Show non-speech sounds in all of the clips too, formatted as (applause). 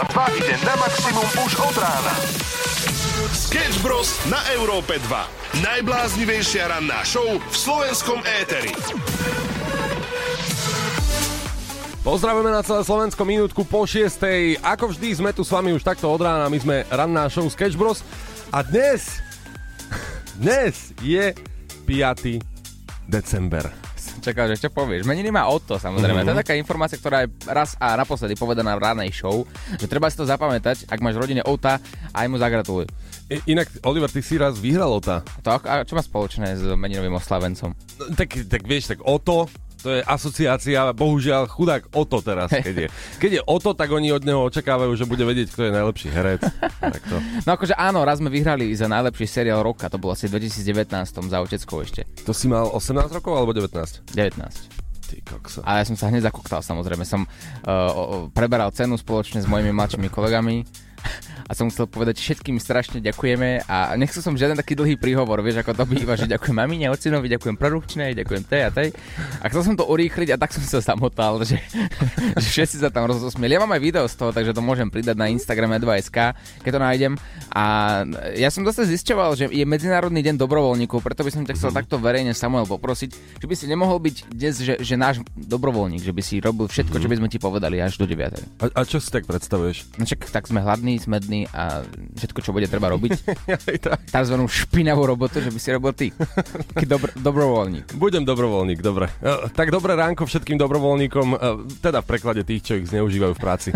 Európa 2 ide na maximum už od rána. Sketch Bros. na Európe 2. Najbláznivejšia ranná show v slovenskom éteri. Pozdravujeme na celé Slovensko minútku po 6. Ako vždy sme tu s vami už takto od rána, my sme ranná show Sketch Bros. A dnes, (laughs) dnes je 5. december. Čakal, že čo povieš. Meniny má Otto, samozrejme. Mm-hmm. To je taká informácia, ktorá je raz a naposledy povedaná v ránej show, že treba si to zapamätať, ak máš rodine Ota, aj mu zagratuluj. I, inak, Oliver, ty si raz vyhral Ota. Tak, a čo má spoločné s meninovým oslavencom? No, tak, tak vieš, tak Oto to je asociácia, bohužiaľ chudák Oto teraz, keď je. Keď je Oto, tak oni od neho očakávajú, že bude vedieť, kto je najlepší herec. Takto. (laughs) No akože áno, raz sme vyhrali za najlepší seriál roka, to bolo asi v 2019 za Oteckou ešte. To si mal 18 rokov alebo 19? 19. Ty kokso. A ja som sa hneď zakoktal, samozrejme. Som uh, preberal cenu spoločne s mojimi mladšími kolegami a som chcel povedať všetkým strašne ďakujeme a nechcel som žiaden taký dlhý príhovor, vieš, ako to býva, že ďakujem mamine, ocinovi, ďakujem produkčnej, ďakujem tej a tej. A chcel som to urýchliť a tak som sa zamotal, že, (laughs) že všetci sa tam rozosmieli. Ja mám aj video z toho, takže to môžem pridať na Instagrame 2SK, keď to nájdem. A ja som zase zisťoval, že je Medzinárodný deň dobrovoľníkov, preto by som ťa chcel mm-hmm. takto verejne Samuel poprosiť, že by si nemohol byť dnes, že, že náš dobrovoľník, že by si robil všetko, mm-hmm. čo by sme ti povedali až do 9. A, a čo si tak predstavuješ? No čak, tak sme hladní, smední, a všetko, čo bude treba robiť. (laughs) Tzv. špinavú robotu, že by si robil ty. Dobr- dobrovoľník. Budem dobrovoľník, dobre. E, tak dobré ránko všetkým dobrovoľníkom, e, teda v preklade tých, čo ich zneužívajú v práci.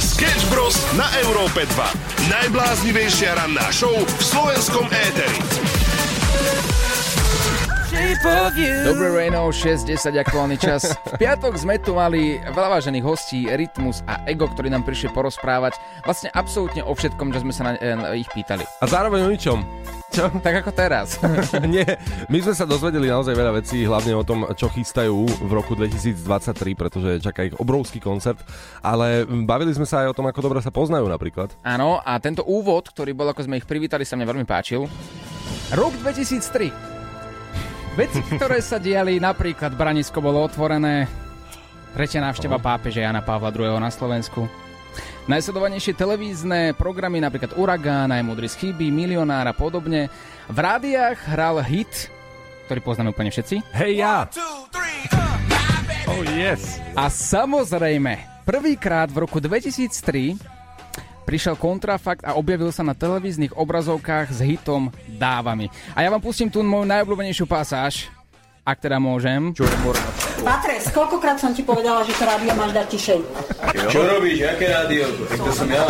Sketch Bros. na Európe 2. Najbláznivejšia ranná show v slovenskom éteri. Dobré Reno, 6.10 aktuálny čas. V piatok sme tu mali veľa vážených hostí, Rytmus a Ego, ktorí nám prišli porozprávať vlastne absolútne o všetkom, čo sme sa na, na ich pýtali. A zároveň o ničom. Čo? Tak ako teraz. (laughs) Nie, my sme sa dozvedeli naozaj veľa vecí, hlavne o tom, čo chystajú v roku 2023, pretože čaká ich obrovský koncert, ale bavili sme sa aj o tom, ako dobre sa poznajú napríklad. Áno, a tento úvod, ktorý bol, ako sme ich privítali, sa mne veľmi páčil. Rok 2003. Veci, ktoré sa diali, napríklad Branisko bolo otvorené, tretia návšteva pápeže Jana Pavla II. na Slovensku. Najsledovanejšie televízne programy, napríklad Uragán, aj Mudry z chyby, Milionár a podobne. V rádiách hral hit, ktorý poznáme úplne všetci. Hej ja! Oh yes! A samozrejme, prvýkrát v roku 2003 prišiel kontrafakt a objavil sa na televíznych obrazovkách s hitom Dávami. A ja vám pustím tu moju najobľúbenejšiu pasáž, ak teda môžem. Čo Patres, koľkokrát som ti povedala, že to rádio máš dať tišej? Čo robíš? Aké rádio? Tak to som ja.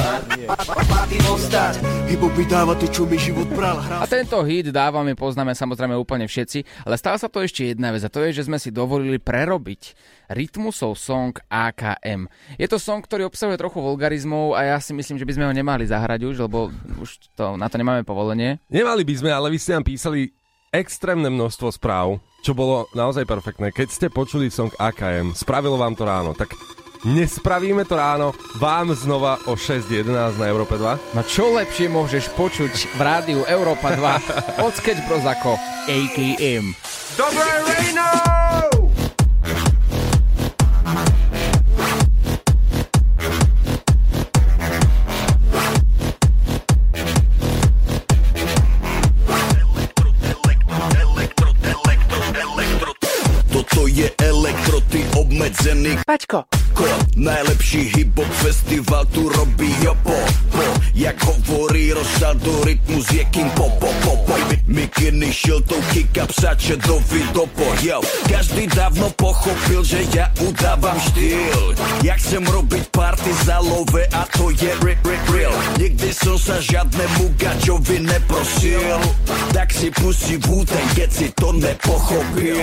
A tento hit dávame, poznáme samozrejme úplne všetci, ale stala sa to ešte jedna vec a to je, že sme si dovolili prerobiť Rytmusov song AKM. Je to song, ktorý obsahuje trochu vulgarizmov a ja si myslím, že by sme ho nemali zahrať už, lebo už to, na to nemáme povolenie. Nemali by sme, ale vy ste nám písali extrémne množstvo správ, čo bolo naozaj perfektné. Keď ste počuli song AKM, spravilo vám to ráno, tak nespravíme to ráno vám znova o 6.11 na Európe 2? No čo lepšie môžeš počuť v rádiu Európa 2 (laughs) od Sketch Bros ako AKM. Dobré ráno! Psače do vidopo Yo, každý dávno pochopil, že ja udávam štýl. Jak chcem robiť party za love a to je rip, rip, Nikdy som sa žiadnemu gačovi neprosil. Tak si pustí Wu-Tang, keď si to nepochopil.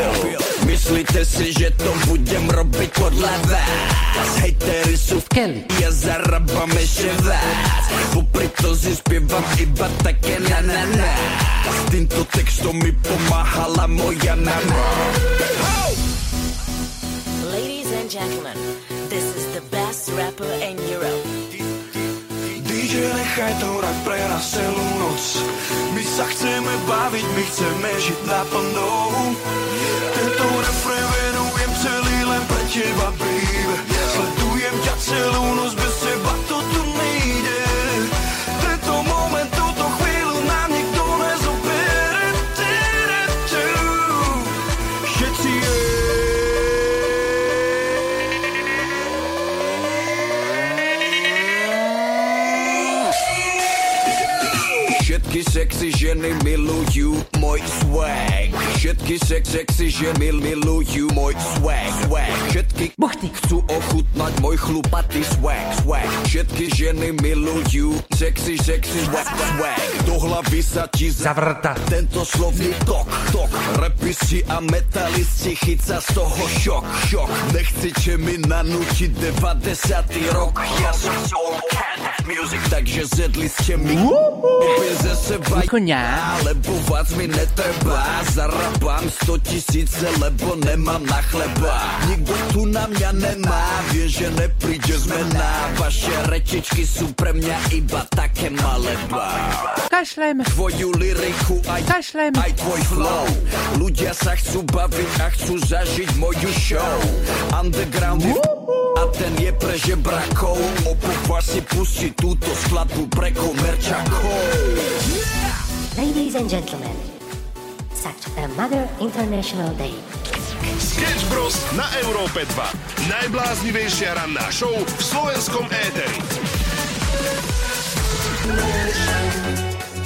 Myslíte si, že to budem robiť podľa vás? Hejtery sú v keli Ja zarábam ešte vás Popri to si spievam iba také na na na. S týmto textom mi pomáhala moja nana Ladies and gentlemen, this is the best rapper in DJ, nechaj to hrať pre nás celú noc. My sa chceme baviť, my chceme žiť naplno. Tento refrén venujem celý len pre teba, baby. Sledujem ťa celú noc bez Všetky sex, sexy ženy milujú môj swag, swag. Všetky Buchty. chcú ochutnať môj chlupatý swag, swag. Všetky ženy milujú sexy, sexy swag, swag. Do hlavy sa ti zavrta tento slovný tok, tok. Repisti a metalisti chyca z toho šok, šok. Nechcete mi nanútiť 90. rok. Ja som of music, takže zjedli ste mi Kúpim ze seba Konia. lebo vás mi netreba. Zarabám 100 tisíce, lebo nemám na chleba. Nikto tu na mňa nemá, vie, že nepríde zmena. Vaše rečičky sú pre mňa iba také malé ba Kašlem. Tvoju lyriku aj, Kašlem. aj tvoj flow. Ľudia sa chcú baviť a chcú zažiť moju show. Underground a ten je pre žebrakov. Opováž si pustiť túto skladbu pre komerčakov Ladies and gentlemen, such a Mother International Day. Sketch Bros. na Európe 2. Najbláznivejšia ranná show v slovenskom éteri.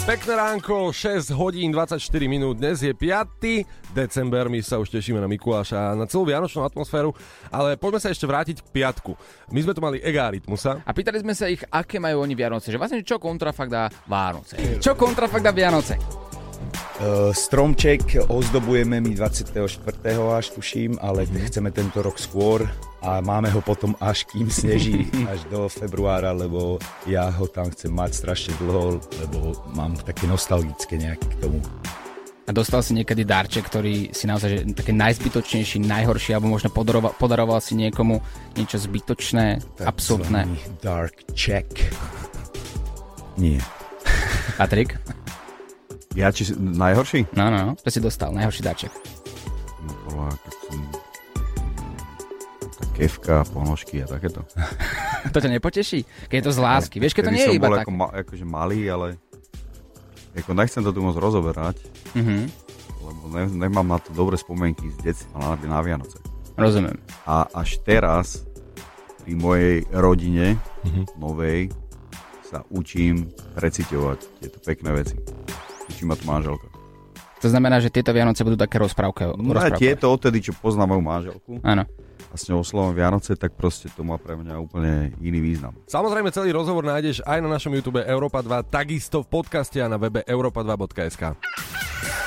Pekné ránko, 6 hodín 24 minút, dnes je 5. december, my sa už tešíme na Mikuláša a na celú vianočnú atmosféru, ale poďme sa ešte vrátiť k piatku. My sme tu mali Egaritmusa. A pýtali sme sa ich, aké majú oni Vianoce. Že vlastne čo kontrafakt dá Vánoce. Čo kontrafakt dá Vianoce? Uh, stromček ozdobujeme my 24. až tuším, ale chceme tento rok skôr a máme ho potom až kým sneží, (laughs) až do februára, lebo ja ho tam chcem mať strašne dlho, lebo mám také nostalgické nejaké k tomu. A dostal si niekedy darček, ktorý si naozaj že také najzbytočnejší, najhorší, alebo možno podaroval, podaroval si niekomu niečo zbytočné, absurdné. Takzvaný Dark check. Nie. Patrik? Ja či najhorší? No, no, no. To si dostal, najhorší darček. No, bola, keď som... Kevka, ponožky a takéto. (laughs) To ťa nepoteší? Keď je to z lásky. Vieš, keď to nie je iba bol tak. Ako, ma, akože malý, ale... Ako nechcem to tu moc rozoberať, Mhm. lebo ne, nemám na to dobré spomienky z detstva na, na Vianoce. Rozumiem. A až teraz pri mojej rodine Mhm. novej sa učím preciťovať tieto pekné veci. Učí ma to manželka. To znamená, že tieto Vianoce budú také rozprávke. No a rozprávkové. tieto odtedy, čo poznám moju manželku, Áno. a s ňou oslovom Vianoce, tak proste to má pre mňa úplne iný význam. Samozrejme celý rozhovor nájdeš aj na našom YouTube Európa 2, takisto v podcaste a na webe europa2.sk.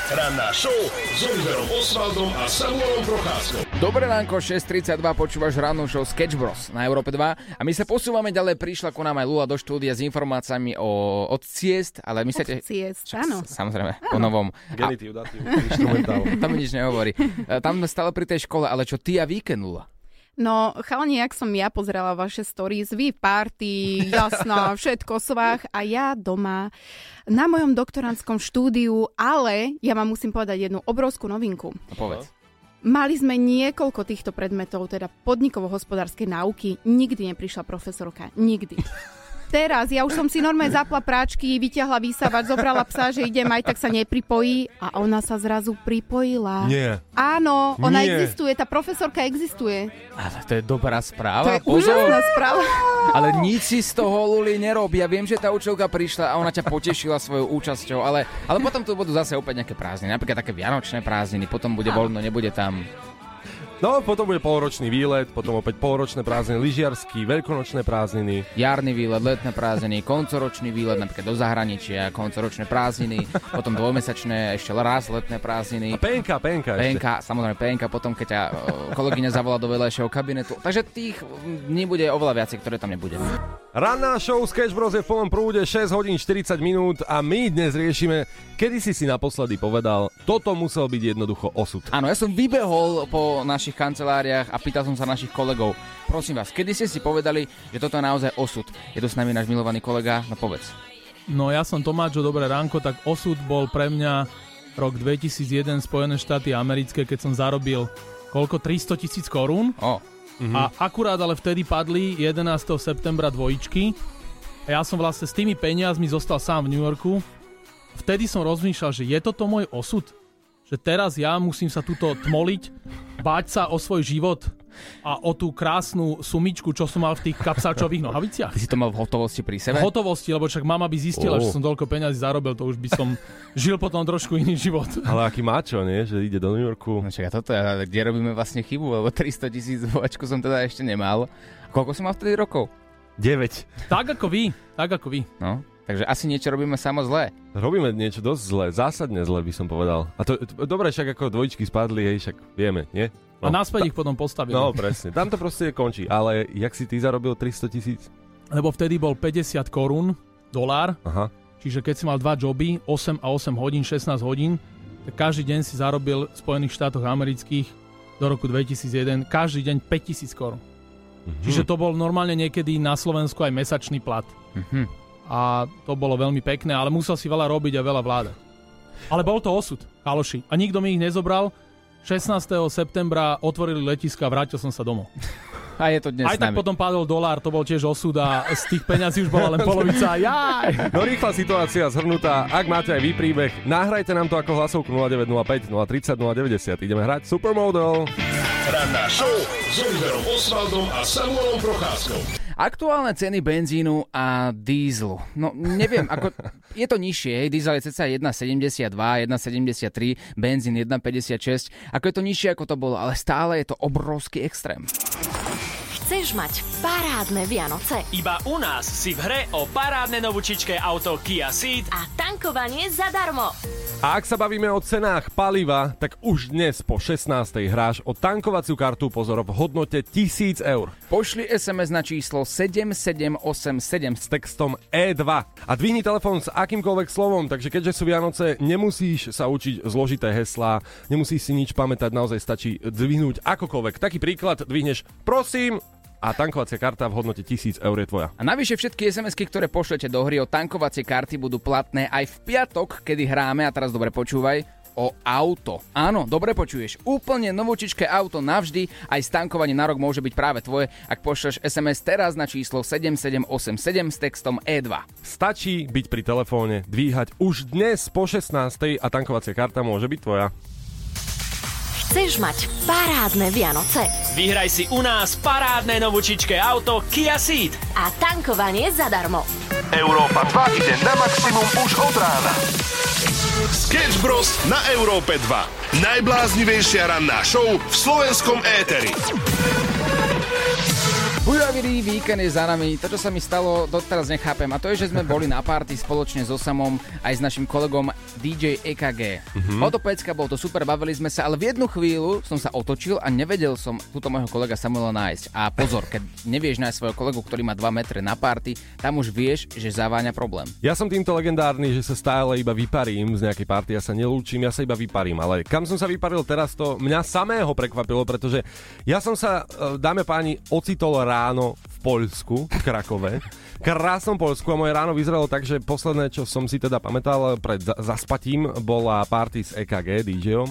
Ranná show s Oliverom Osvaldom a Samuelom Procházkou. Dobré ránko, 6.32, počúvaš rannú show Sketch Bros na Európe 2 a my sa posúvame ďalej, prišla ku nám aj Lula do štúdia s informáciami o, od ciest, ale myslíte... Od ciest, áno. Samozrejme, po novom. Genitív, datív, instrumentál. (laughs) To mi nič nehovorí. E, Tam sme stále pri tej škole, ale čo ty a víkend, Lula? No, chalani, jak som ja pozerala vaše stories, vy party, jasná, (laughs) všetko svách a ja doma na mojom doktorantskom štúdiu, ale ja vám musím povedať jednu obrovskú novinku. No povedz. Mali sme niekoľko týchto predmetov, teda podnikovo-hospodárskej náuky. Nikdy neprišla profesorka. Nikdy. (laughs) Teraz, ja už som si normálne zapla práčky, vyťahla výsavač, zobrala psa, že idem aj tak sa nepripojí a ona sa zrazu pripojila. Nie. Áno, ona Nie. existuje, tá profesorka existuje. Ale to je dobrá To správa. je úžasná správa. Ale nič si z toho, Luli, nerob. Ja viem, že tá učiteľka prišla a ona ťa potešila svojou účasťou, ale, ale potom tu budú zase opäť nejaké prázdniny. Napríklad také vianočné prázdniny, potom bude voľno, nebude tam. No, potom bude polročný výlet, potom opäť polročné prázdniny, lyžiarsky, veľkonočné prázdniny. Jarný výlet, letné prázdniny, koncoročný výlet napríklad do zahraničia, koncoročné prázdniny, potom dvojmesačné, ešte raz letné prázdniny. A penka, penka ešte. Penka, samozrejme penka, potom keď ťa kolegyňa zavolá do vedľajšieho kabinetu. Takže tých mm, dní bude oveľa viacej, ktoré tam nebude. Ranná show Sketch Bros je v plnom prúde 6 hodín 40 minút a my dnes riešime, kedy si si naposledy povedal, toto musel byť jednoducho osud. Áno, ja som vybehol po našich kanceláriách a pýtal som sa našich kolegov. Prosím vás, kedy ste si povedali, že toto je naozaj osud? Je to s nami náš milovaný kolega? No povedz. No ja som Tomáčo, dobré ránko, tak osud bol pre mňa rok 2001 Spojené štáty americké, keď som zarobil koľko? 300 tisíc korún. Oh. Mhm. A akurát ale vtedy padli 11. septembra dvojičky. A ja som vlastne s tými peniazmi zostal sám v New Yorku. Vtedy som rozmýšľal, že je toto môj osud? Že teraz ja musím sa tuto tmoliť báť sa o svoj život a o tú krásnu sumičku, čo som mal v tých kapsáčových nohaviciach. Ty si to mal v hotovosti pri sebe? V hotovosti, lebo však mama by zistila, Oh. že som toľko peňazí zarobil, to už by som žil potom trošku iný život. Ale aký mačo, nie? Že ide do New Yorku. No čaká, toto, ja- kde robíme vlastne chybu, lebo 300 tisíc vočku som teda ešte nemal. Koľko som mal vtedy rokov? 9. Tak ako vy, tak ako vy. No, takže asi niečo robíme samo zlé. Robíme niečo dosť zlé, zásadne zlé by som povedal. A to, to dobre, však ako dvojičky spadli, hej, však vieme, nie? A naspäť ich potom postavili. No, presne. Tam to proste končí. Ale jak si ty zarobil 300 tisíc? Lebo vtedy bol 50 korún, dolár, Aha. čiže keď si mal dva joby, 8 a 8 hodín, 16 hodín, tak každý deň si zarobil v Spojených štátoch amerických do roku 2001 každý deň 5000 korún. Mhm. Čiže to bol normálne niekedy na Slovensku aj mesačný plat. Mhm. A to bolo veľmi pekné, ale musel si veľa robiť a veľa vládať. Ale bol to osud, kaloši. A nikto mi ich nezobral. 16. septembra otvorili letiska a vrátil som sa domov. A je to dnes Aj tak nami. potom padol dolár, to bol tiež osud a z tých peňazí už bola len polovica. Jaj! No rýchla situácia zhrnutá. Ak máte aj vy príbeh, nahrajte nám to ako hlasovku 0905 030 090. Ideme hrať Supermodel. Ranná show s Oliverom Osvaldom a Samuelom Procházkou. Aktuálne ceny benzínu a dízlu. No neviem, ako, je to nižšie, hej, diesel je cca 1,72, 1,73, benzín 1,56, ako je to nižšie ako to bolo, ale stále je to obrovský extrém. Chceš mať parádne Vianoce Iba u nás si v hre o parádne novúčičké auto Kia Ceed a tankovanie zadarmo. A ak sa bavíme o cenách paliva, tak už dnes po 16. hráš o tankovaciu kartu pozor v hodnote 1000 eur. Pošli SMS na číslo 7787 s textom E2 a dvihni telefón s akýmkoľvek slovom, takže keďže sú Vianoce, nemusíš sa učiť zložité heslá, nemusíš si nič pamätať, naozaj stačí dvihnúť akokoľvek. Taký príklad, dvihneš prosím a tankovacia karta v hodnote 1000 eur je tvoja. A navyše všetky SMS-ky, ktoré pošlete do hry o tankovacie karty budú platné aj v piatok, kedy hráme, a teraz dobre počúvaj, o auto. Áno, dobre počuješ. Úplne novúčičké auto navždy, aj stankovanie na rok môže byť práve tvoje, ak pošleš SMS teraz na číslo 7787 s textom E E2. Stačí byť pri telefóne, dvíhať už dnes po 16. a tankovacia karta môže byť tvoja. Chceš mať parádne Vianoce Vyhraj si u nás parádne novúčičké auto Kia Ceed. a tankovanie zadarmo. Európa 2 ide na maximum už od rána. Sketch Bros. na Európe 2. Najbláznivejšia ranná show v slovenskom éteri. Bujavý víkend je za nami. To, čo sa mi stalo, doteraz nechápem. A to je, že sme boli na party spoločne so Samom aj s našim kolegom DJ EKG. Mhm. Mm-hmm. To pecka, bolo to super, bavili sme sa, ale v jednu chvíľu som sa otočil a nevedel som túto môjho kolega Samuela nájsť. A pozor, keď nevieš nájsť svojho kolegu, ktorý má 2 metre na party, tam už vieš, že zaváňa problém. Ja som týmto legendárny, že sa stále iba vyparím z nejakej party, ja sa nelúčim, ja sa iba vyparím. Ale kam som sa vyparil teraz, to mňa samého prekvapilo, pretože ja som sa, e, dáme páni, ocitol ráno v Poľsku, v Krakove. Krásnom Polsku a moje ráno vyzeralo tak, že posledné, čo som si teda pamätal pred za- zaspatím, bola party s EKG, DJom.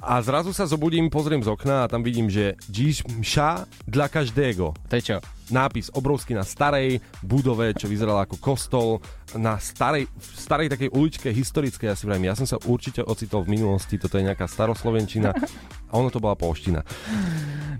A zrazu sa zobudím, pozriem z okna a tam vidím, že Dziś mša dla každého. To je čo? Nápis obrovský na starej budove, čo vyzerala ako kostol, na starej, starej takej uličke historickej, ja si vrajím, ja som sa určite ocitol v minulosti, toto je nejaká staroslovenčina a ono to bola polština.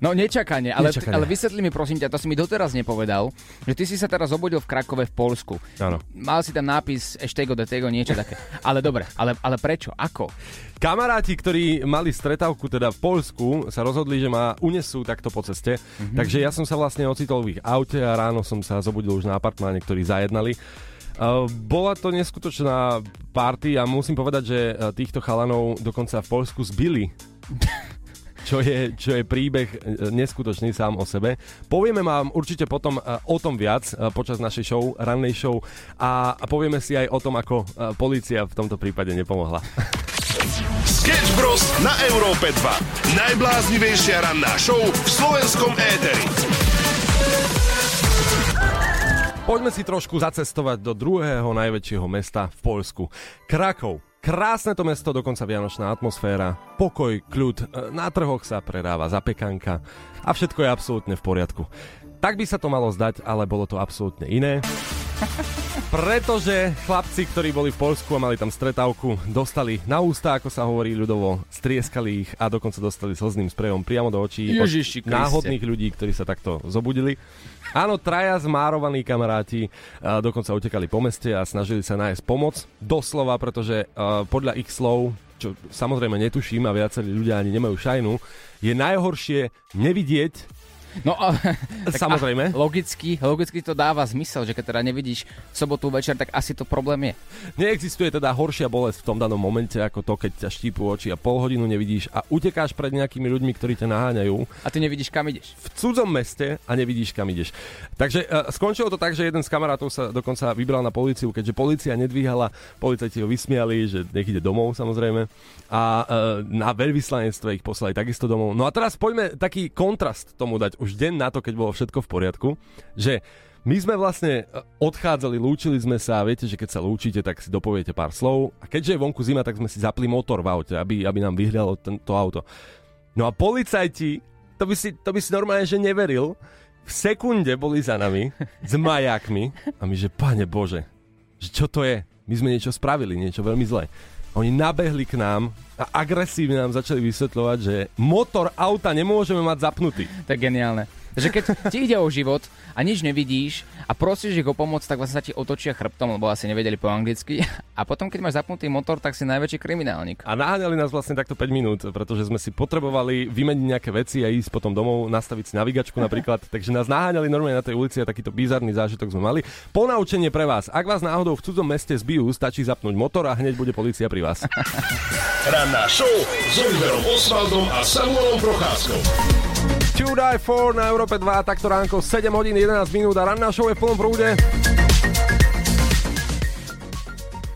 No nečakane, ale, Nečakane. ale vysvetli mi prosím ťa, to si mi doteraz nepovedal, že ty si sa teraz obudil v Krakove v Polsku. Áno. Mal si tam nápis eštego de tego, niečo také. Ale dobre, ale, ale prečo? Ako? Kamaráti, ktorí mali stretávku teda v Polsku, sa rozhodli, že ma unesú takto po ceste. Mm-hmm. Takže ja som sa vlastne ocitol v ich aute a ráno som sa zobudil už na apartmáne, ktorí zajednali. Bola to neskutočná party a musím povedať, že týchto chalanov dokonca v Polsku zbili. (laughs) Čo je, čo je príbeh e, neskutočný sám o sebe. Povieme vám určite potom e, o tom viac e, počas našej show, rannej show a, povieme si aj o tom, ako policia v tomto prípade nepomohla. Sketch Bros. na Európe 2. Najbláznivejšia ranná show v slovenskom éteri. Poďme si trošku zacestovať do druhého najväčšieho mesta v Poľsku. Krakov. Krásne to mesto, dokonca vianočná atmosféra, pokoj, kľud, e, na trhoch sa predáva zapekanka a všetko je absolútne v poriadku. Tak by sa to malo zdať, ale bolo to absolútne iné. (laughs) Pretože chlapci, ktorí boli v Polsku a mali tam stretávku, dostali na ústa, ako sa hovorí ľudovo, strieskali ich a dokonca dostali slzným sprejom priamo do očí od Ježiši Kriste. náhodných ľudí, ktorí sa takto zobudili. Áno, traja zmárovaní kamaráti a dokonca utekali po meste a snažili sa nájsť pomoc. Doslova, pretože a, podľa ich slov, čo samozrejme netuším a viacerí ľudia ani nemajú šajnu, je najhoršie nevidieť No, (laughs) a, Samozrejme. A, logicky, logicky to dáva zmysel, že keď teda nevidíš v sobotu večer, tak asi to problém je. Neexistuje teda horšia bolesť v tom danom momente ako to, keď ťa štípu oči a pol hodinu nevidíš a utekáš pred nejakými ľuďmi, ktorí ťa naháňajú. A ty nevidíš, kam ideš. V cudzom meste a nevidíš, kam ideš. Takže uh, skončilo to tak, že jeden z kamarátov sa dokonca vybral na políciu, keďže policia nedvíhala, policajti ho vysmiali, že nech ide domov samozrejme a uh, na veľvyslanectve ich poslali takisto domov. No a teraz poďme taký kontrast tomu dať už deň na to, keď bolo všetko v poriadku, že my sme vlastne e, odchádzali, lúčili sme sa a viete, že keď sa lúčite, tak si dopoviete pár slov a keďže je vonku zima, tak sme si zapli motor v aute, aby, aby nám vyhľalo tento auto. No a policajti, to by, si, to by si normálne, že neveril, v sekunde boli za nami s majákmi a my, že pane Bože, že čo to je? My sme niečo spravili, niečo veľmi zlé. Oni nabehli k nám a agresívne nám začali vysvetľovať, že motor auta nemôžeme mať zapnutý. To je geniálne. Že keď ti ide o život a nič nevidíš a prosíš ich o pomoc, tak vlastne sa ti otočia chrbtom, lebo asi nevedeli po anglicky. A potom, keď máš zapnutý motor, tak si najväčší kriminálnik. A naháňali nás vlastne takto 5 minút, pretože sme si potrebovali vymeniť nejaké veci a ísť potom domov, nastaviť si navigačku (laughs) napríklad. Takže nás naháňali normálne na tej ulici a takýto bizarný zážitok sme mali. Ponaučenie pre vás. Ak vás náhodou v cudzom meste zbijú, stačí zapnúť motor a hneď bude policia pri vás. Ranná show s Oliverom Osvaldom a Samuelom Procházkou. To Die For na Európe 2, takto ránko 7 hodín 11 minút a ranná show je v plnom prúde.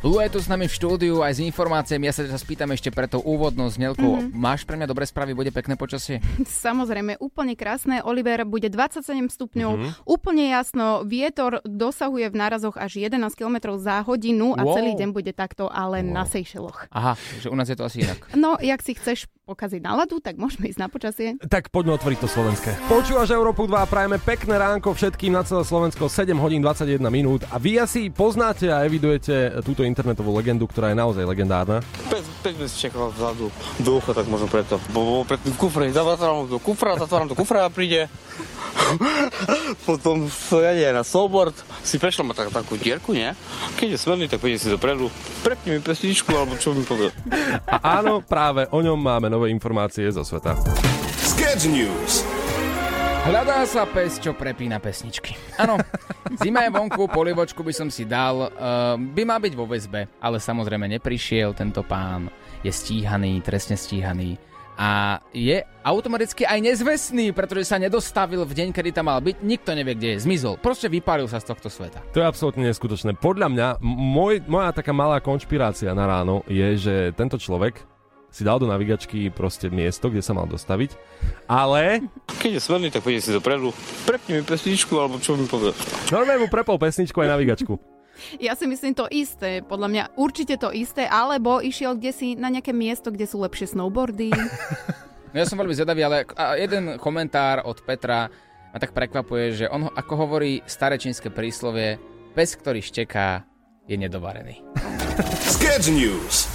Lu je tu s nami v štúdiu aj s informáciami. Ja sa ťa spýtam ešte pre tou úvodnou znelkou. Mm-hmm. Máš pre mňa dobré správy, bude pekné počasie? (laughs) Samozrejme, úplne krásne. Oliver bude 27 stupňov, Mhm. mm-hmm. úplne jasno. Vietor dosahuje v nárazoch až 11 km za hodinu a Wow. celý deň bude takto, ale wow. na Seychelloch. Aha, že u nás je to asi inak. No, jak si chceš pokaziť náladu, tak môžeme ísť na počasie. Tak poďme otvoriť to slovenské. Počúvaš Európu 2 a prajeme pekné ránko všetkým na celé Slovensko 7 hodín 21 minút a vy asi poznáte a evidujete túto internetovú legendu, ktorá je naozaj legendárna. 5 minút čakal vzadu do ucha, tak možno preto. Bo bol pred tým kufre, zatváram do kufra, zatváram do kufra a príde. (laughs) Potom ja nie, na snowboard si prešla ma tak, takú dierku, nie? Keď je smerný, tak pôjde si dopredu. Prepni mi pesničku, alebo čo mi povie. A áno, práve o ňom máme nové informácie zo sveta. Sketch News. Hľadá sa pes, čo prepína pesničky. Áno, (laughs) zima je vonku, polivočku by som si dal, uh, by má byť vo väzbe, ale samozrejme neprišiel tento pán, je stíhaný, trestne stíhaný a je automaticky aj nezvestný, pretože sa nedostavil v deň, kedy tam mal byť, nikto nevie, kde je, zmizol, proste vypálil sa z tohto sveta. To je absolútne neskutočné. Podľa mňa, môj, moja taká malá konšpirácia na ráno je, že tento človek si dal do navigačky proste miesto, kde sa mal dostaviť, ale Keď je smerný, tak pôjde si dopredu. Prepni mi pesničku, alebo čo mi povie. normálne mu prepol pesničku aj navigačku. Ja si myslím to isté, podľa mňa určite to isté, alebo išiel kde si na nejaké miesto, kde sú lepšie snowboardy. (laughs) No ja som veľmi zvedavý, ale jeden komentár od Petra ma tak prekvapuje, že on, ako hovorí staré čínske príslovie, pes, ktorý šteká, je nedovarený. Sketch News.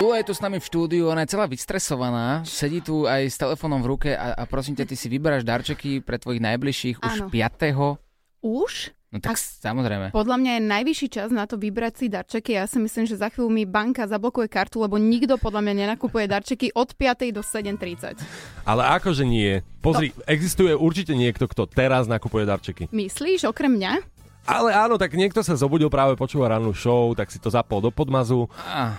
Lula je tu s nami v štúdiu, ona je celá vystresovaná, sedí tu aj s telefónom v ruke a, a prosím ťa, ty si vyberáš darčeky pre tvojich najbližších už Áno. 5. Už? No tak samozrejme. Podľa mňa je najvyšší čas na to vybrať si darčeky. Ja si myslím, že za chvíľu mi banka zablokuje kartu, lebo nikto podľa mňa nenakupuje darčeky od 5. do 7.30. Ale akože nie. Pozri, existuje určite niekto, kto teraz nakupuje darčeky. Myslíš, okrem mňa? Ale áno, tak niekto sa zobudil práve počúva rannú show, tak si to zapol do podmazu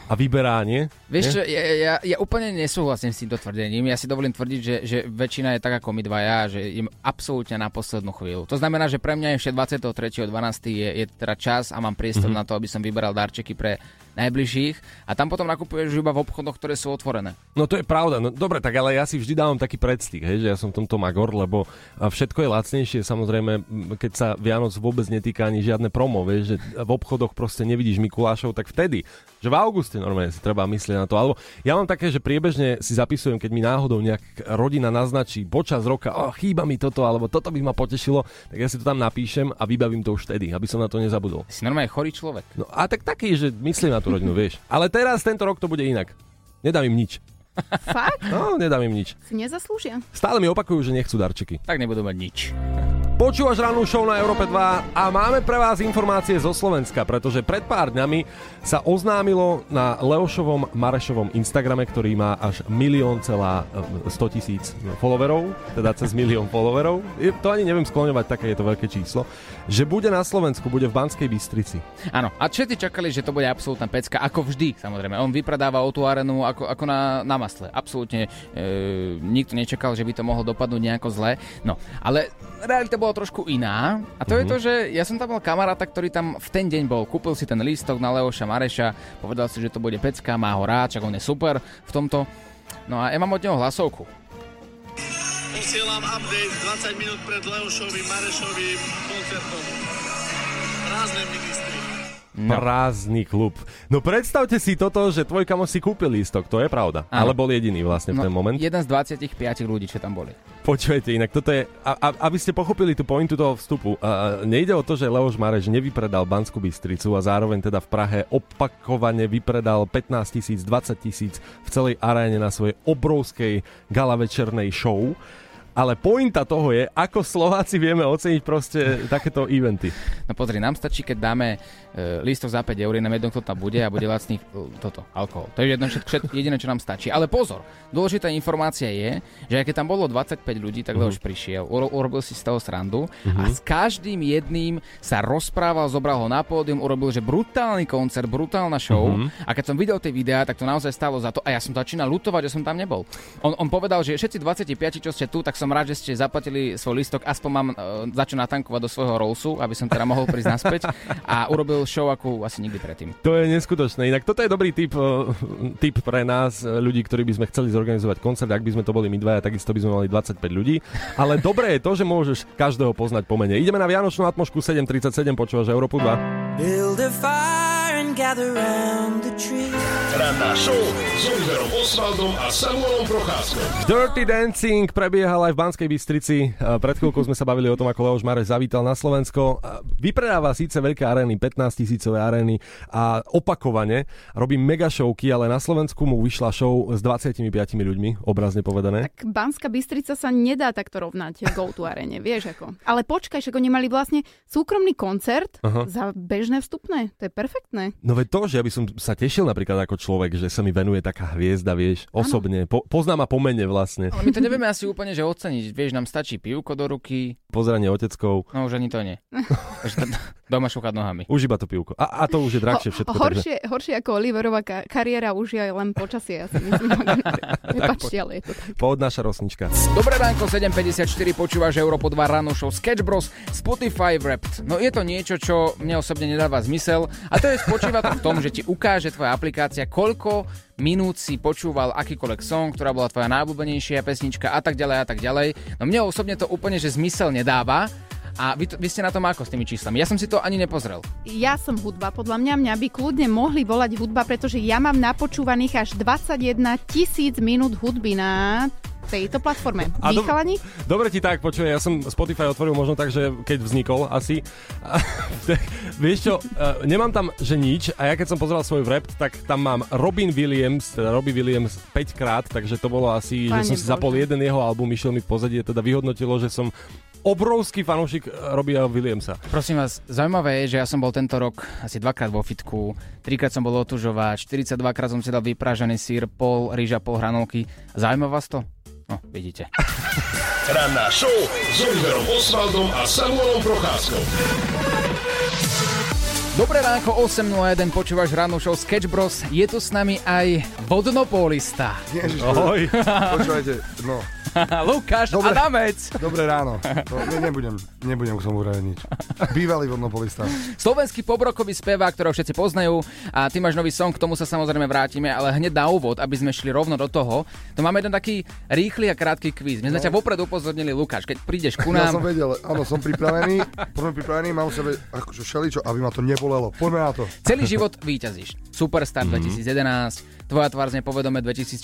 a vyberá, nie? Vieš nie? čo, ja, ja, ja úplne nesúhlasím s týmto tvrdením. Ja si dovolím tvrdiť, že, že väčšina je tak ako my dvaja, že im absolútne na poslednú chvíľu. To znamená, že pre mňa ešte 23.12. je, je teda čas a mám priestor Mhm. mm-hmm. na to, aby som vyberal darčeky pre najbližších a tam potom nakupuješ iba v obchodoch, ktoré sú otvorené. No to je pravda. No dobre, tak ale ja si vždy dávam taký predstih, hej, že ja som v tomto magor, lebo všetko je lacnejšie, samozrejme, keď sa Vianoc vôbec netýka ani žiadne promo, vieš, že v obchodoch proste nevidíš Mikulášov, tak vtedy, že v auguste normálne si treba myslieť na to. Alebo ja mám také, že priebežne si zapisujem, keď mi náhodou nejak rodina naznačí počas roka, oh, chýba mi toto, alebo toto by ma potešilo, tak ja si to tam napíšem a vybavím to už vtedy, aby som na to nezabudol. Si normálne chorý človek. No a tak taký, že myslím na tú rodinu, vieš. Ale teraz tento rok to bude inak. Nedám im nič. Fakt? No, nedám im nič. Si nezaslúžia. Stále mi opakujú, že nechcú darčeky. Tak nebudú mať nič. Počúvaš rannú show na Európe 2 a máme pre vás informácie zo Slovenska, pretože pred pár dňami sa oznámilo na Leošovom Marešovom Instagrame, ktorý má až milión celá 100 tisíc followerov, teda cez milión followerov. To ani neviem skloňovať, také je to veľké číslo, že bude na Slovensku, bude v Banskej Bystrici. Áno, a všetci čakali, že to bude absolútna pecka, ako vždy, samozrejme. On vypredáva o tú arenu ako, ako na, na masle. Absolútne e, nikto nečakal, že by to mohlo dopadnúť nejako zle. No, ale realita bola trošku iná. A to mm-hmm. je to, že ja som tam mal kamaráta, ktorý tam v ten deň bol. Kúpil si ten lístok na Leoša Mareša, povedal si, že to bude pecka, má ho rád, čak on je super v tomto. No a ja mám od neho hlasovku. Posielam update 20 minút pred Leošovým Marešovým koncertom. Prázdne ministry. No. Prázdny klub. No predstavte si toto, že tvoj kamoš si kúpil lístok, to je pravda. Áno. Ale bol jediný vlastne v ten moment. Jeden z 25 ľudí, čo tam boli. Počujete, inak toto je, a, a, aby ste pochopili tú pointu toho vstupu, a, nejde o to, že Leoš Mareš nevypredal Banskú Bystricu a zároveň teda v Prahe opakovane vypredal 15 tisíc, 20 tisíc v celej aréne na svojej obrovskej gala večernej show. Ale pointa toho je, ako Slováci vieme oceniť proste takéto eventy. No pozri, nám stačí, keď dáme e, lístok za 5 eur, nám jedno, kto tam bude a bude lacný e, toto, alkohol. To je jedno, všetko, jediné, čo nám stačí. Ale pozor, dôležitá informácia je, že aj keď tam bolo 25 ľudí, tak Mhm. Leoš prišiel, uro, urobil si z toho srandu a s každým jedným sa rozprával, zobral ho na pódium, urobil, že brutálny koncert, brutálna show. Mhm. A keď som videl tie videá, tak to naozaj stalo za to a ja som začínal lutovať, že som tam nebol. On, on povedal, že všetci 25, čo ste tu, tak som rád, že ste zaplatili svoj listok, aspoň mám uh, za čo natankovať do svojho Rollsu, aby som teda mohol prísť naspäť a urobil show ako asi nikdy predtým. To je neskutočné. Inak toto je dobrý tip, eh, tip pre nás, eh, ľudí, ktorí by sme chceli zorganizovať koncert. Ak by sme to boli my dvaja, takisto by sme mali 25 ľudí. Ale dobré je to, že môžeš každého poznať po mene. Ideme na Vianočnú atmošku 737, počúvaš Európu 2. Build a fire and gather round the tree. Ranná show s Oliverom Osvaldom a Samuelom Procházkou. Dirty Dancing prebiehal aj v Banskej Bystrici. A Pred chvíľkou sme sa bavili o tom, ako Leoš Mareš zavítal na Slovensko. A Vypredáva síce veľké arény, 15 tisícové arény a opakovane robí mega showky, ale na Slovensku mu vyšla show s 25 ľuďmi, obrazne povedané. K Banská Bystrica sa nedá takto rovnať Go to Arene, vieš ako. Ale počkaj, však oni mali vlastne súkromný koncert Aha. za bežné vstupné. To je perfektné. No veď to, že ja by som sa tešil napríklad ako človek, že sa mi venuje taká hviezda, vieš, osobne. Po, poznám ma po mene vlastne. Ale my to nevieme asi úplne, že oceniť. Vieš, nám stačí pivko do ruky. Pozeranie oteckov. No už ani to nie. (laughs) Doma šúchať nohami. Už iba to pivko. A, a to už je drahšie všetko. takže... horšie, horšie ako Oliverová ka- kariéra už je len počasie, ja si myslím. (laughs) (laughs) Prepačte, ale je to tak. Pohod naša rosnička. Dobré ránko, 7.54, počúvaš Európo 2 ráno show Sketch Bros. Spotify Wrapped. No je to niečo, čo mne osobne nedáva zmysel a to je spočíva to v tom, že ti ukáže tvoja aplikácia, koľko minút si počúval akýkoľvek song, ktorá bola tvoja najobľúbenejšia pesnička a tak ďalej a tak ďalej. No mne osobne to úplne, že zmysel nedáva. A vy, vy ste na tom ako s tými číslami? Ja som si to ani nepozrel. Ja som hudba. Podľa mňa mňa by kľudne mohli volať hudba, pretože ja mám napočúvaných až 21 tisíc minút hudby na tejto platforme. A Vy, do- chalani? Dobre ti tak, počuj, ja som Spotify otvoril možno tak, že keď vznikol asi. A, vieš čo, uh, nemám tam, že nič a ja keď som pozeral svoj rap, tak tam mám Robin Williams, teda Robbie Williams 5 krát, takže to bolo asi, Pane že som si zapol jeden jeho album, išiel mi v pozadí, teda vyhodnotilo, že som obrovský fanúšik Robbieho Williamsa. Prosím vás, zaujímavé je, že ja som bol tento rok asi dvakrát vo fitku, trikrát som bol otužovať, 42 krát som si dal vyprážaný sír, pol rýža, pol hranolky. Zaujíma vás to? No, vidíte. Ranná show s Oliverom Osvaldom a Samuelom Procházkou. Dobré ránko, 8.01, počúvaš ránu show Sketch Bros. Je tu s nami aj vodnopolista. Ježiš, Ahoj. Počúvajte, no, (laughs) Lukáš Dobre. Adamec. Dobré ráno. To, ne, nebudem, nebudem k tomu vraviť nič. Bývalý vodnopolista. Slovenský pobrokový spevák, ktorého všetci poznajú a ty máš nový song, k tomu sa samozrejme vrátime, ale hneď na úvod, aby sme šli rovno do toho, to máme jeden taký rýchly a krátky kvíz. My sme No. ťa vopred upozornili, Lukáš, keď prídeš ku Ja som nám, vedel, áno, som pripravený, (laughs) poďme pripravený, mám sebe akože všeličo, aby ma to nebolelo. Poďme na to. celý život víťazíš. Superstar 2011, tvoja tvár z nepovedome 2016,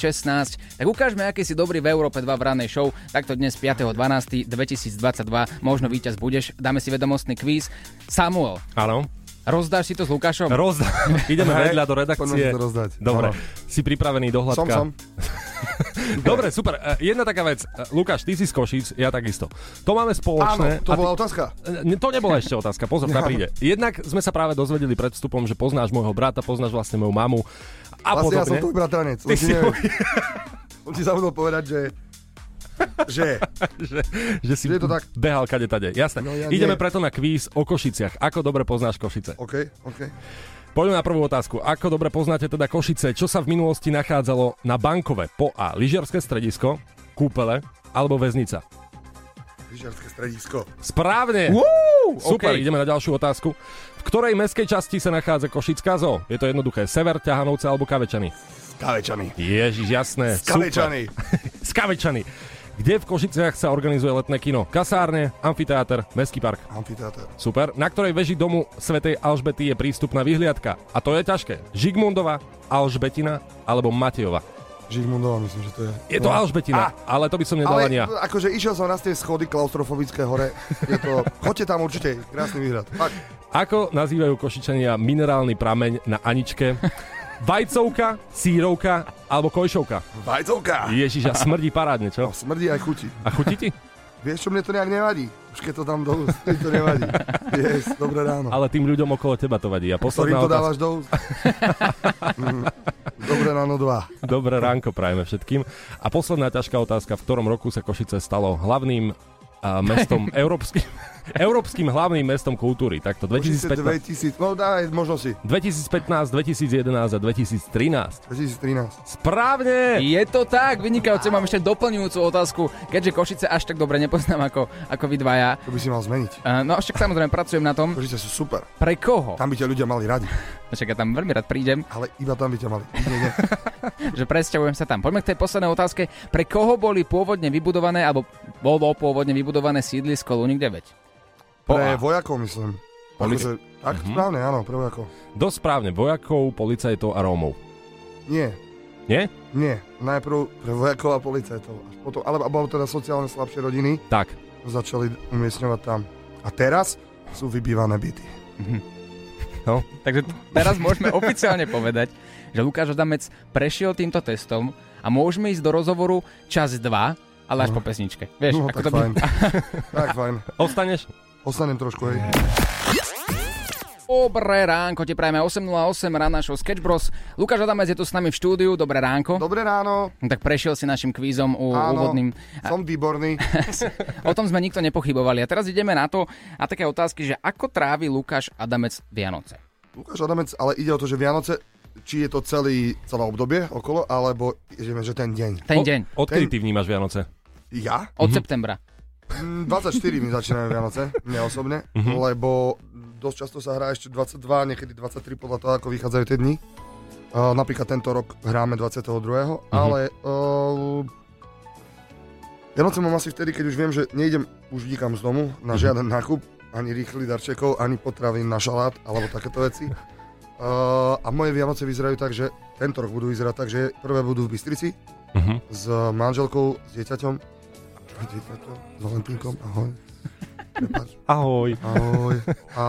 tak ukážme, aký si dobrý v Európe 2 v ranej show, takto dnes 5.12.2022, možno víťaz budeš, dáme si vedomostný kvíz. Samuel, Áno. rozdáš si to s Lukášom? Rozdá. (laughs) Ideme Hej, vedľa do redakcie. to rozdať. Dobre. Áno. Si pripravený do hľadka? Som, som. (laughs) Dobre, super. E, Jedna taká vec. E, Lukáš, ty si z Košíc, ja takisto. To máme Áno, spoločné. to a ty- bola otázka. E, To nebola ešte otázka, pozor, (laughs) tá príde. Jednak sme sa práve dozvedeli pred vstupom, že poznáš môjho brata, poznáš vlastne moju mamu a Vlastne ja som podobne. tvoj bratranec. Ty si Som ti (laughs) zabudol povedať, že... Že... že, že si Že je to tak? behal kade tade. Jasné. No ja Ideme nie. preto na kvíz o Košiciach. Ako dobre poznáš Košice? OK, OK. Poďme na prvú otázku. Ako dobre poznáte teda Košice? Čo sa v minulosti nachádzalo na Bankove? Po A. Lyžiarske stredisko, kúpele alebo väznica? Lyžiarske stredisko. Správne! Woo! Super, OK. ideme na ďalšiu otázku. V ktorej meskej časti sa nachádza Košická zoo? Je to jednoduché. Sever, Ťahanovce alebo Kavečany? Kavečany. Ježiš, jasné. Skavečany. Super. (laughs) Skavečany. Kde v Košiciach sa organizuje letné kino? Kasárne, amfiteáter, mestský park. Amfiteáter. Super. Na ktorej veži domu svätej Alžbety je prístupná vyhliadka? A to je ťažké. Žigmundova, Alžbetina alebo Matejova? Žigmundova, myslím, že to je. Je to No. Alžbetina, ale to by som nedal Ale ani ja. akože išiel som na tie schody klaustrofobické hore. Je to... Choďte tam určite, krásny výhľad. Fakt. Ako nazývajú Košičania minerálny prameň na Aničke? Vajcovka, sírovka alebo kojšovka? Vajcovka. Ježiš, a smrdí parádne, čo? No, smrdí aj chutí. A chutí ti? Vieš čo, mne to nejak nevadí. Už keď to tam do úst, to nevadí. Yes, dobré ráno. Ale tým ľuďom okolo teba to vadí. A Ktorým posledná to otázka. dávaš do úst? (laughs) Dobré ráno dva. Dobré ránko prajeme všetkým. A posledná ťažká otázka. V ktorom roku sa Košice stalo hlavným a mestom (laughs) európskym, európskym hlavným mestom kultúry. Takto 2015, 2000, no daj možnosti. 2015, 2011 a 2013. 2013. Správne! Je to tak, vynikajúce. Mám ešte doplňujúcu otázku, keďže Košice až tak dobre nepoznám ako, ako vy dvaja. To by si mal zmeniť. Uh, no však samozrejme pracujem na tom. Košice sú super. Pre koho? Tam by ťa ľudia mali radi. (laughs) Však ja tam veľmi rád prídem, Ale iba tam by ťa mali. Nie, nie. (laughs) že presťahujem sa tam. Poďme k tej poslednej otázke. Pre koho boli pôvodne vybudované, alebo bolo pôvodne vybudované sídlisko Lunik 9? Pre A. vojakov, myslím. Polici- Akože, tak, Mhm. správne, áno, pre vojakov. Dosť správne. Vojakov, policajtov a Rómov. Nie, Nie? nie. Najprv pre vojakov a policajtov. Až potom, alebo, alebo teda sociálne slabšie rodiny Tak. začali umiestňovať tam. A teraz sú vybývané byty. No. Takže teraz môžeme oficiálne povedať, že Lukáš Adamec prešiel týmto testom a môžeme ísť do rozhovoru čas 2, ale až po pesničke. Vieš, No, ako tak to by... fajn. (laughs) tak fajn. Ostaneš? Ostanem trošku, hej. Dobré ránko, ti prajeme 8.08, rána show Sketch Bros. Lukáš Adamec je tu s nami v štúdiu, dobré ránko. Dobré ráno. No Tak prešiel si našim kvízom u, Áno, úvodným. Som výborný. (laughs) o tom sme nikto nepochybovali. A teraz ideme na to a také otázky, že ako trávi Lukáš Adamec Vianoce? Lukáš Adamec, ale ide o to, že Vianoce, či je to celý, celé obdobie okolo, alebo že, že ten deň. Ten deň. Odkedy ty vnímaš Vianoce? Ja? Od septembra. Mm, 24 mi začínajú Vianoce, mne osobne, Mhm. lebo dosť často sa hrá ešte 22, niekedy 23 podľa toho, ako vychádzajú tie dni. Uh, napríklad tento rok hráme 22. ale uh, Vianoce mám asi vtedy, keď už viem, že nejdem už nikam z domu na žiaden nákup, ani rýchly darčekov, ani potravín na šalát, alebo takéto veci. Uh, (laughs) a moje Vianoce vyzerajú tak, že tento rok budú vyzerať tak, že prvé budú v Bystrici Mhm. s manželkou, s dieťaťom, dieťaťom, s Valentínkom, ahoj. Prepač. Ahoj. Ahoj. A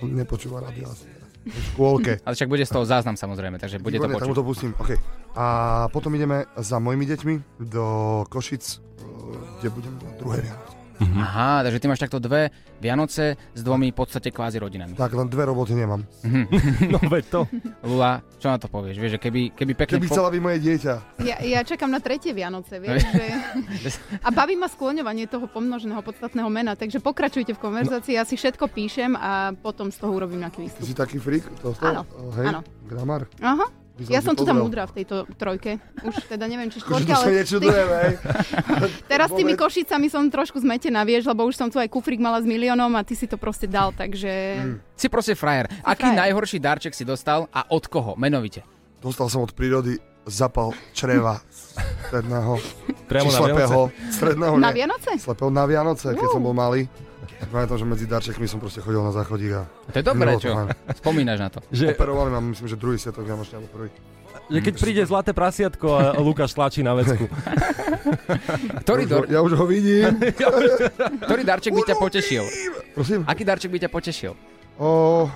on nepočúva rádio asi. V škôlke. Ale však bude z toho záznam samozrejme, takže bude to Výborne, tak mu počuť. to pustím. OK. A potom ideme za mojimi deťmi do Košic, eh, kde budem na druhé Vianoce. Aha, takže ty máš takto dve Vianoce s dvomi v podstate kvázi rodinami. Tak, len dve roboty nemám. (laughs) No veď to. Lula, čo na to povieš? Vieš, že keby, keby pekne... Keby chcela byť moje dieťa. Ja, ja čakám na tretie Vianoce, vieš, že... A baví ma skloňovanie toho pomnoženého podstatného mena, takže pokračujte v konverzácii, ja si všetko píšem a potom z toho urobím nejaký Ty výstup. si taký? To, to, Áno, Hej, áno. gramár. Aha, Ja som tu pozrel. múdra v tejto trojke. Už teda neviem, či (laughs) sa ale... nečudujem. (laughs) Teraz s tými košicami som trošku zmetená, vieš, lebo už som tu aj kufrík mala s miliónom a ty si to proste dal, takže... Si proste frajer. Aký frajer. najhorší darček si dostal a od koho? Menovite. Dostal som od prírody zapal čreva stredného. Priamo či na slepého. Stredného, Na nie. Vianoce? Slepého na Vianoce, keď som bol malý. Pamätám, že medzi darčekmi som proste chodil na záchodík a... To je dobré, Nebolo čo? fajn. Spomínaš na to. Že- Operovali ma, myslím, že druhý sviatok Vianočný alebo prvý. Že keď príde zlaté prasiatko a Lukáš tlačí na vecku. (laughs) Ktorý, Ja už ho- dor- Ja už ho vidím. (laughs) Ktorý darček by ťa potešil? Prosím? Aký darček by ťa potešil? O,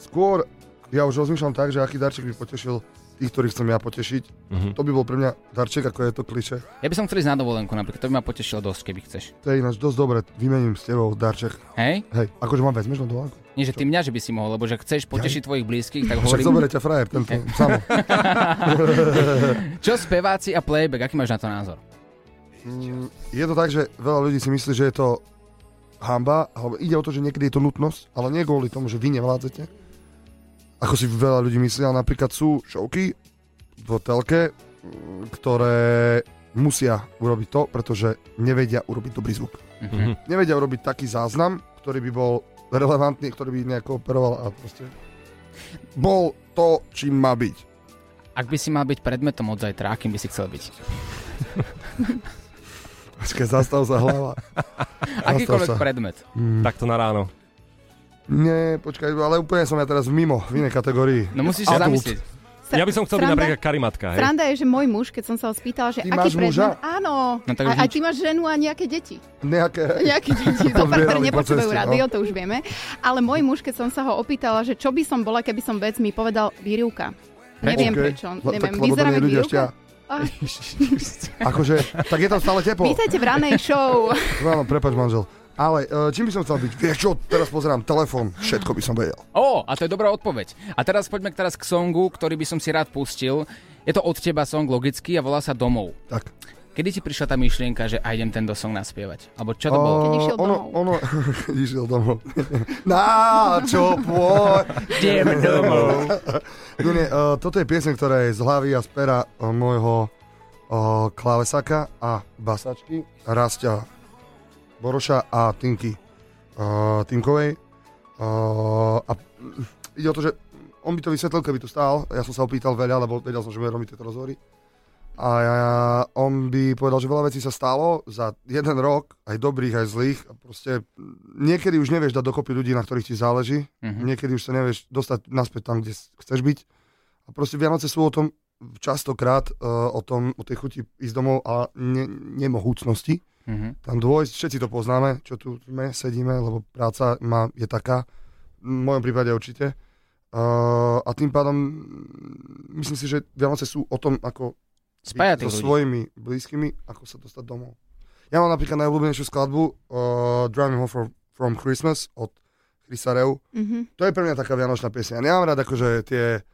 skôr, ja už rozmýšľam tak, že aký darček by potešil tých, ktorých chcem ja potešiť. Mhm. To by bol pre mňa darček, ako je to kliše. Ja by som chcel ísť na dovolenku napríklad, to by ma potešilo dosť, keby chceš. To je ináč dosť dobre, vymením s tebou darček. Hej? Hej, akože mám vezmeš na dovolenku? Nie, že ty mňa, že by si mohol, lebo že chceš potešiť tvojich blízkych, tak Však hovorím... zoberie ťa frajer, tento, samo. (laughs) Čo speváci a playback, aký máš na to názor? Mm, Je to tak, že veľa ľudí si myslí, že je to hamba, alebo ide o to, že niekedy je to nutnosť, ale nie kvôli tomu, že vy nevládzete. Ako si veľa ľudí myslia, napríklad sú šovky v telke, ktoré musia urobiť to, pretože nevedia urobiť dobrý zvuk. Mhm. Nevedia urobiť taký záznam, ktorý by bol relevantný, ktorý by nejako operoval a proste bol to, čím má byť. Ak by si mal byť predmetom od zajtra, akým by si chcel byť? Počkaj, zastav sa hlava. Akýkoľvek predmet. Mm. Takto na ráno. Nie, počkaj, ale úplne som ja teraz mimo, v inej kategórii. No musíš sa zamyslieť. Ja by som chcel byť Sranda- napríklad karimatka, hej? Sranda je, že môj muž, keď som sa ho spýtala, že Ty aký máš muža? Áno, No tak a, nič. ty máš ženu a nejaké deti. Nejaké... Nejaké (laughs) deti, To dobre, ktoré nepočúvajú no. rádio, to už vieme. Ale môj muž, keď som sa ho opýtala, že čo by som bola, keby som vec, mi povedal výrivka. Neviem OK. prečo. Neviem, jak ľudia výrivka? Ah, (laughs) Akože, tak je tam stále teplo. Vítajte v ranej show. Áno, prepač manžel. Ale e, čím by som chcel byť? Vieš čo, teraz pozerám telefón, všetko by som vedel. Ó, a to je dobrá odpoveď. A teraz poďme teraz k songu, ktorý by som si rád pustil. Je to od teba song logicky a volá sa Domov. Tak. Kedy ti prišla tá myšlienka, že a idem tento song naspievať? Alebo čo to bolo? ono, ono, (laughs) keď išiel domov. Na čo Ideme domov. nie, nie, uh, toto je pieseň, ktorá je z hlavy a z pera uh, môjho uh, klávesaka a basačky Rastia Boroša a Tinky uh, Tinkovej. Uh, a ide o to, že on by to vysvetlil, keby tu stál. Ja som sa opýtal veľa, lebo vedel som, že bude robiť tieto rozhovory. A ja, on by povedal, že veľa vecí sa stalo za jeden rok, aj dobrých, aj zlých. A proste niekedy už nevieš dať dokopy ľudí, na ktorých ti záleží. Mhm. Niekedy už sa nevieš dostať naspäť tam, kde chceš byť. A proste Vianoce sú o tom častokrát uh, o, tom, o tej chuti ísť domov a ne, nemohúcnosti. Mhm. Tam dôjsť, všetci to poznáme, čo tu sme, sedíme, lebo práca má, je taká, v mojom prípade určite. Uh, a tým pádom myslím si, že Vianoce sú o tom, ako Spájať byť so ľudí. svojimi blízkymi, ako sa dostať domov. Ja mám napríklad najobľúbenejšiu skladbu uh, Driving Home from, from Christmas od Chrisa Reu. Mhm. To je pre mňa taká vianočná pieseň. Ja nemám rád akože tie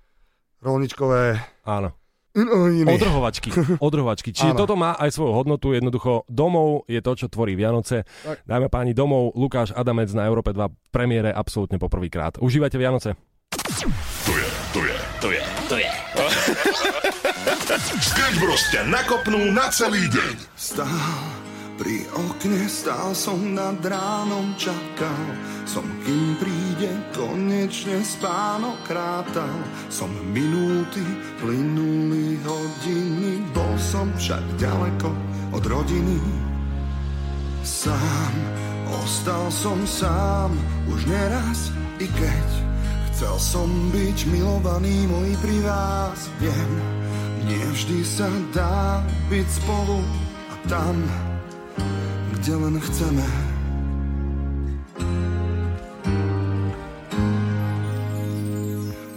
rolničkové... Áno. No. Odrhovačky. (laughs) Odrhovačky. Čiže Áno. toto má aj svoju hodnotu. Jednoducho, domov je to, čo tvorí Vianoce. Tak. Dáme páni domov, Lukáš Adamec na Európe 2 v premiére absolútne poprvýkrát. Užívajte Vianoce. To je, to je, to je, to je. (laughs) Sketch Bros ťa nakopnú na celý deň. Stál pri okne, stál som nad ránom, čakal som, kým príde konečne spánok rátal. Som minúty, plynuli hodiny, bol som však ďaleko od rodiny. Sám, ostal som sám, už neraz, i keď chcel som byť milovaný môj pri vás, viem, nie vždy sa dá byť spolu a tam, kde len chceme.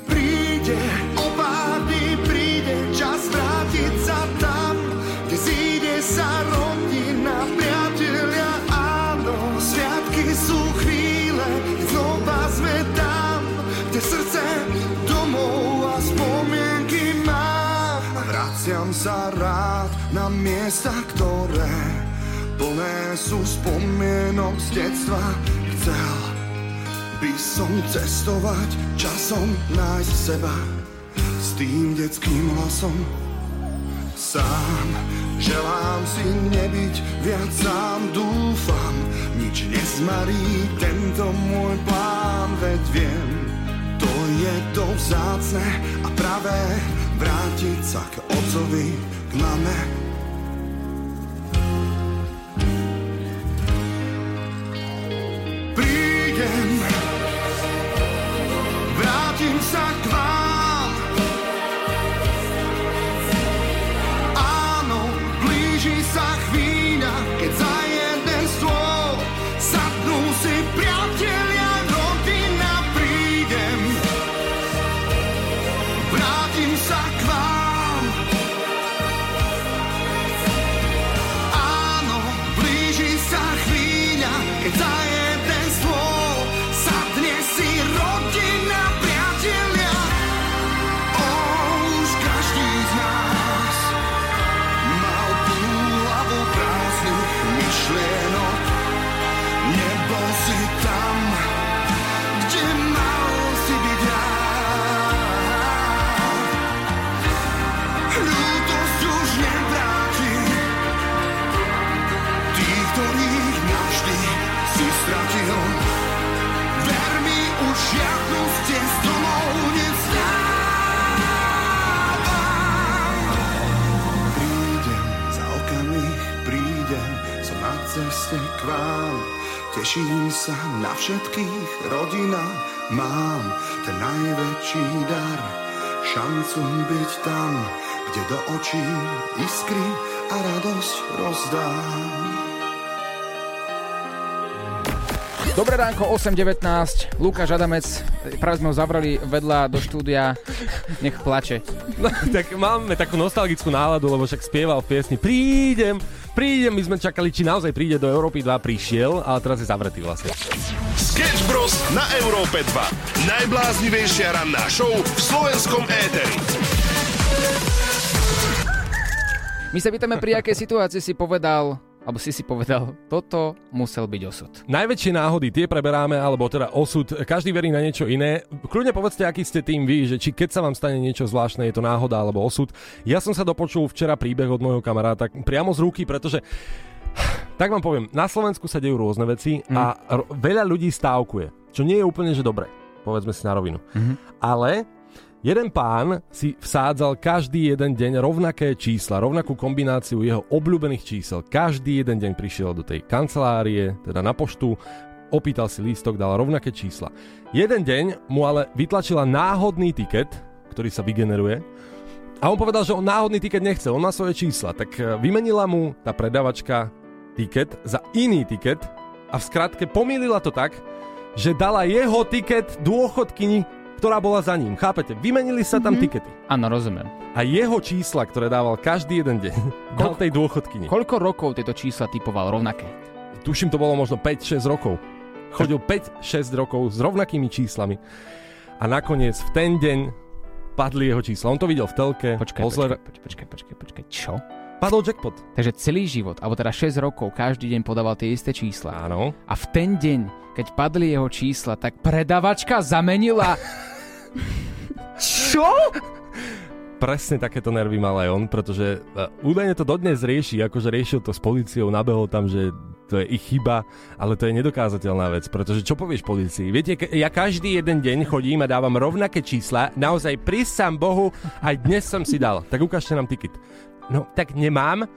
Príde o pár dní, príde čas vrátiť sa tam, kde zíde sa rodina, priatelia, áno, sviatky sú chvíle, znova sme tam, kde srdce domov a spomienky má. Vraciam sa rád na miesta, ktoré plné sú spomienok z detstva. Chcel by som cestovať, časom nájsť seba. s tým detským hlasom. Sám želám si nebyť viac sám, dúfam, nič nezmarí tento môj plán, veď viem, to je to vzácne a pravé vrátiť sa k otcovi, k mame. Si tam, kde mal si byť rád. Ľútosť už nevráti si stratil. Ver mi, stez domov nevzdávam. Za okamih, prídem, som na ceste. Teším sa na všetkých, rodina mám ten najväčší dar. Šancu byť tam, kde do očí iskry a radosť rozdám. Dobré ránko, 8.19, Lukáš Adamec, práve sme ho zavreli vedľa do štúdia, nech plače. No, tak máme takú nostalgickú náladu, lebo však spieval v piesni Prídem, prídem, my sme čakali, či naozaj príde do Európy 2, prišiel, ale teraz je zavretý vlastne. Sketch Bros. na Európe 2. Najbláznivejšia ranná show v slovenskom éteri. My sa pýtame, pri akej situácii si povedal, alebo si si povedal, toto musel byť osud. Najväčšie náhody tie preberáme, alebo teda osud, každý verí na niečo iné. Kľudne povedzte, aký ste tým vy, že či keď sa vám stane niečo zvláštne, je to náhoda alebo osud. Ja som sa dopočul včera príbeh od môjho kamaráta priamo z ruky, pretože tak vám poviem, na Slovensku sa dejú rôzne veci mm. a r- veľa ľudí stávkuje, čo nie je úplne že dobre, povedzme si na rovinu. Mhm. Ale jeden pán si vsádzal každý jeden deň rovnaké čísla, rovnakú kombináciu jeho obľúbených čísel. Každý jeden deň prišiel do tej kancelárie, teda na poštu, opýtal si lístok, dal rovnaké čísla. Jeden deň mu ale vytlačila náhodný tiket, ktorý sa vygeneruje, a on povedal, že on náhodný tiket nechcel, on má svoje čísla. Tak e, vymenila mu tá predavačka tiket za iný tiket a v skratke pomýlila to tak, že dala jeho tiket dôchodkyni, ktorá bola za ním. Chápete? Vymenili sa tam tikety. Áno, rozumiem. A jeho čísla, ktoré dával každý jeden deň, (laughs) dal tej dôchodkyni. Koľko rokov tieto čísla typoval rovnaké? Tuším, to bolo možno 5-6 rokov. Chodil 5-6 rokov s rovnakými číslami. A nakoniec v ten deň padli jeho čísla. On to videl v telke. Počkaj, pozler... počkaj, počkaj, počkaj, počkaj, čo? Padol jackpot. Takže celý život, alebo teda 6 rokov, každý deň podával tie isté čísla. Áno. A v ten deň, keď padli jeho čísla, tak predavačka zamenila... (laughs) čo? Presne takéto nervy mal aj on, pretože uh, údajne to dodnes rieši, akože riešil to s policiou, nabehol tam, že to je ich chyba, ale to je nedokázateľná vec, pretože čo povieš policii? Viete, ja každý jeden deň chodím a dávam rovnaké čísla, naozaj prísam Bohu, aj dnes som si dal, tak ukážte nám tiket. No, tak nemám,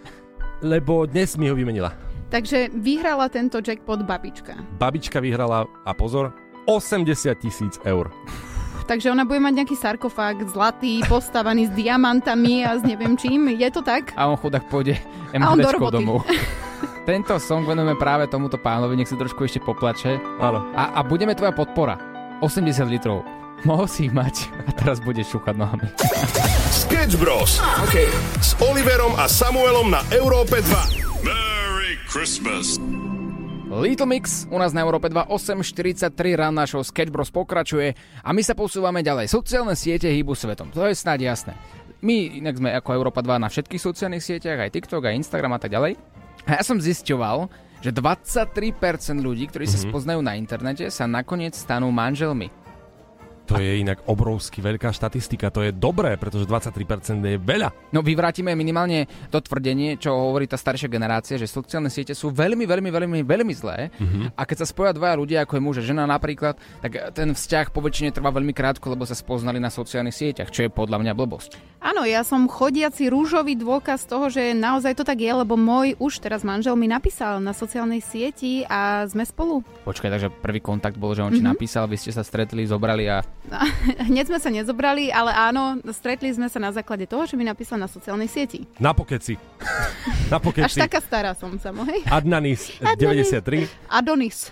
lebo dnes mi ho vymenila. Takže vyhrala tento jackpot babička. Babička vyhrala, a pozor, 80 tisíc eur. Takže ona bude mať nejaký sarkofág zlatý, postavaný s diamantami a s neviem čím. Je to tak? A on chudák pôjde A on do MHDčkou domov. (laughs) Tento song venujeme práve tomuto pánovi, nech si trošku ešte poplače. Áno. A, a budeme tvoja podpora. 80 litrov. Mohol si ich mať a teraz budeš šúchať nohami. Sketch Bros. Okay. S Oliverom a Samuelom na Európe 2. Merry Christmas. Little Mix u nás na Európe 2 8.43 rána show Sketch Bros pokračuje a my sa posúvame ďalej. Sociálne siete hýbu svetom, to je snáď jasné. My inak sme ako Európa 2 na všetkých sociálnych sieťach, aj TikTok, aj Instagram a tak ďalej. A ja som zisťoval, že 23% ľudí, ktorí sa Mhm. spoznajú na internete, sa nakoniec stanú manželmi. To je inak obrovsky veľká štatistika. To je dobré, pretože 23% je veľa. No vyvrátime minimálne to tvrdenie, čo hovorí tá staršia generácia, že sociálne siete sú veľmi, veľmi, veľmi, veľmi zlé. Mhm. A keď sa spoja dvaja ľudia, ako je muž a žena napríklad, tak ten vzťah po väčšine trvá veľmi krátko, lebo sa spoznali na sociálnych sieťach, čo je podľa mňa blbosť. Áno, ja som chodiaci rúžový dôkaz toho, že naozaj to tak je, lebo môj už teraz manžel mi napísal na sociálnej sieti a sme spolu. Počkaj, takže prvý kontakt bol, že on ti Mhm. napísal, vy ste sa stretli, zobrali a (laughs) Hneď sme sa nezobrali, ale áno, stretli sme sa na základe toho, že mi napísal na sociálnej sieti. Na pokeci. (laughs) Na Až pokeci. taká stará som sa, hej? Adnanis Adnanis. 93. Adonis.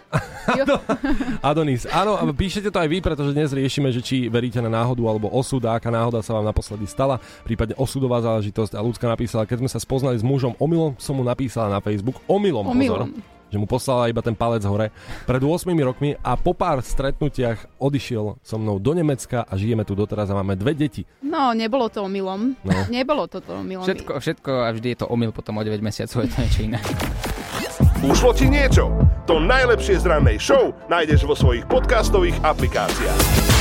(laughs) Adonis. Áno, píšete to aj vy, pretože dnes riešime, že či veríte na náhodu alebo osud, a aká náhoda sa vám naposledy stala, prípadne osudová záležitosť. A ľudská napísala, keď sme sa spoznali s mužom, omylom som mu napísala na Facebook, omylom, Omylom. pozor, že mu poslala iba ten palec hore pred 8 rokmi a po pár stretnutiach odišiel so mnou do Nemecka a žijeme tu doteraz a máme dve deti. No, nebolo to omylom. No. (laughs) Nebolo to to omylom. všetko, všetko a vždy je to omyl potom o 9 mesiacov, je to niečo iné. Ušlo ti niečo? To najlepšie z rannej show nájdeš vo svojich podcastových aplikáciách.